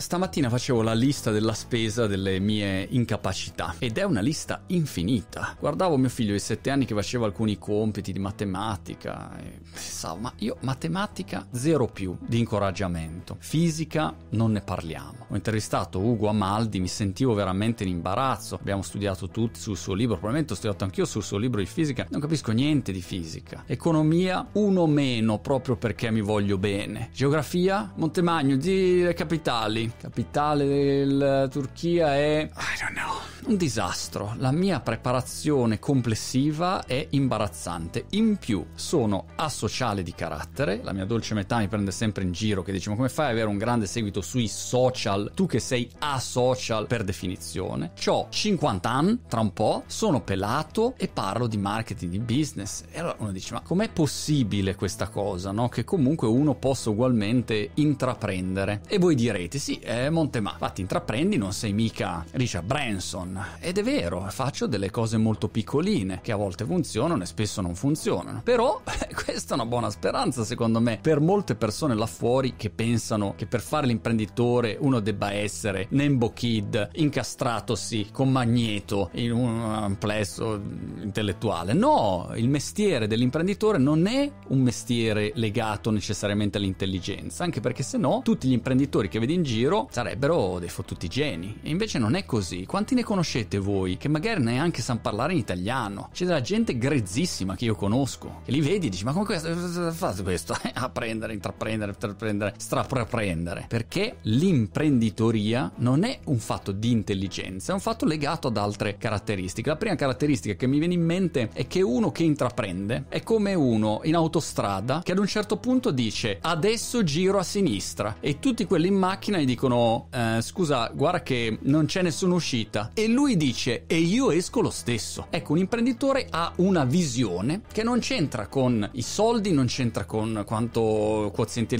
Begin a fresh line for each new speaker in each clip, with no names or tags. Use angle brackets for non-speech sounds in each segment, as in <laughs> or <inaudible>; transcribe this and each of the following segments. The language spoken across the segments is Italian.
Stamattina facevo la lista della spesa delle mie incapacità ed è una lista infinita. Guardavo mio figlio di 7 anni che faceva alcuni compiti di matematica e pensavo, ma io matematica zero più di incoraggiamento. Fisica non ne parliamo. Ho intervistato Ugo Amaldi, mi sentivo veramente in imbarazzo. Abbiamo studiato tutti sul suo libro, probabilmente ho studiato anch'io sul suo libro di fisica. Non capisco niente di fisica. Economia uno meno proprio perché mi voglio bene. Geografia Montemagno di capitali capitale della Turchia è... I don't know. Un disastro. La mia preparazione complessiva è imbarazzante. In più, sono asociale di carattere. La mia dolce metà mi prende sempre in giro che dice: Ma come fai ad avere un grande seguito sui social? Tu che sei asocial per definizione. Ho 50 anni, tra un po', sono pelato e parlo di marketing, di business. E allora uno dice: Ma com'è possibile questa cosa, no? Che comunque uno possa ugualmente intraprendere. E voi direte: Sì, è Montemà. Infatti, intraprendi, non sei mica Richard Branson ed è vero, faccio delle cose molto piccoline che a volte funzionano e spesso non funzionano. Però <laughs> questa è una buona speranza secondo me per molte persone là fuori che pensano che per fare l'imprenditore uno debba essere Nembo Kid incastratosi con magneto in un amplesso intellettuale. No, il mestiere dell'imprenditore non è un mestiere legato necessariamente all'intelligenza, anche perché se no tutti gli imprenditori che vedi in giro sarebbero dei fottuti geni. E invece non è così. Quanti ne conoscete voi che magari neanche sanno parlare in italiano. C'è della gente grezzissima che io conosco, che li vedi e dici: Ma come questo? <laughs> A prendere, intraprendere, intraprendere, straprendere. Perché l'imprenditoria non è un fatto di intelligenza, è un fatto legato ad altre caratteristiche. La prima caratteristica che mi viene in mente è che uno che intraprende è come uno in autostrada che ad un certo punto dice: Adesso giro a sinistra. E tutti quelli in macchina gli dicono: eh, Scusa, guarda che non c'è nessuna uscita. E lui dice e io esco lo stesso. Ecco, un imprenditore ha una visione che non c'entra con i soldi, non c'entra con quanto quoziente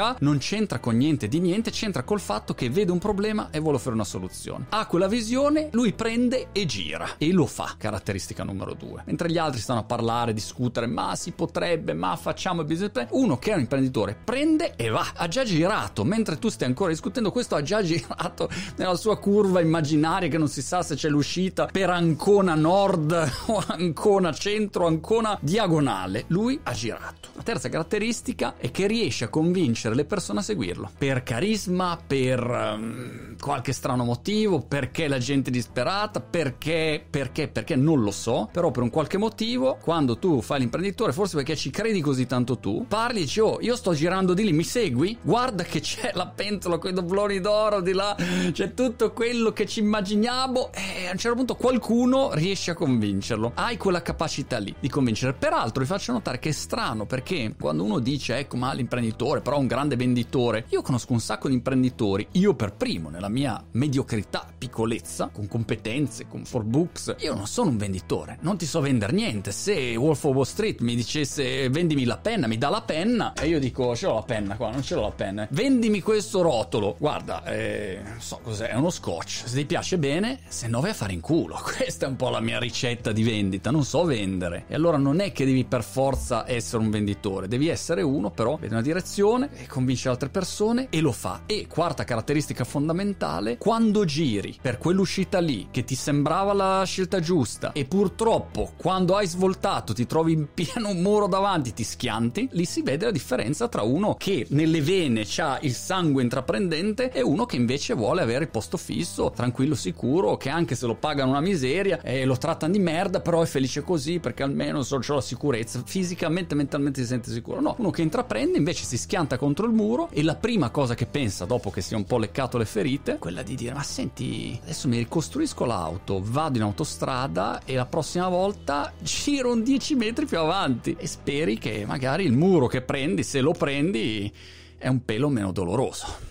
ha, non c'entra con niente di niente, c'entra col fatto che vede un problema e vuole offrire una soluzione. Ha quella visione, lui prende e gira e lo fa, caratteristica numero due. Mentre gli altri stanno a parlare, discutere, ma si potrebbe, ma facciamo il business plan. Uno che è un imprenditore prende e va, ha già girato, mentre tu stai ancora discutendo questo ha già girato nella sua curva immaginaria che non si sa se c'è l'uscita per Ancona Nord o Ancona Centro, Ancona Diagonale. Lui ha girato. La terza caratteristica è che riesce a convincere le persone a seguirlo. Per carisma, per um, qualche strano motivo, perché la gente è disperata, perché, perché, perché non lo so, però per un qualche motivo, quando tu fai l'imprenditore, forse perché ci credi così tanto tu, parli e dici, oh, io sto girando di lì, mi segui? Guarda che c'è la pentola con i dobloni d'oro di là, c'è tutto quello che ci immaginiamo e a un certo punto qualcuno riesce a convincerlo. Hai quella capacità lì di convincere. Peraltro vi faccio notare che è strano perché quando uno dice ecco ma l'imprenditore però un grande venditore, io conosco un sacco di imprenditori, io per primo nella mia mediocrità, piccolezza, con competenze, con for books, io non sono un venditore, non ti so vendere niente. Se Wolf of Wall Street mi dicesse vendimi la penna, mi dà la penna e io dico ce l'ho la penna qua, non ce l'ho la penna. Vendimi questo rotolo. Guarda, eh, non so cos'è, è uno scotch. Se ti piace bene se no vai a fare in culo. <laughs> Questa è un po' la mia ricetta di vendita, non so vendere. E allora non è che devi per forza essere un venditore, devi essere uno però vede una direzione e convince altre persone e lo fa. E quarta caratteristica fondamentale, quando giri per quell'uscita lì che ti sembrava la scelta giusta e purtroppo quando hai svoltato ti trovi in pieno muro davanti, ti schianti, lì si vede la differenza tra uno che nelle vene ha il sangue intraprendente e uno che invece vuole avere il posto fisso, tranquillo, sicuro che anche se lo pagano una miseria e lo trattano di merda, però è felice così perché almeno so, ho la sicurezza, fisicamente, mentalmente si sente sicuro. No, uno che intraprende invece si schianta contro il muro e la prima cosa che pensa dopo che si è un po' leccato le ferite quella di dire ma senti, adesso mi ricostruisco l'auto, vado in autostrada e la prossima volta giro un 10 metri più avanti e speri che magari il muro che prendi, se lo prendi, è un pelo meno doloroso.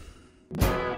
Bye.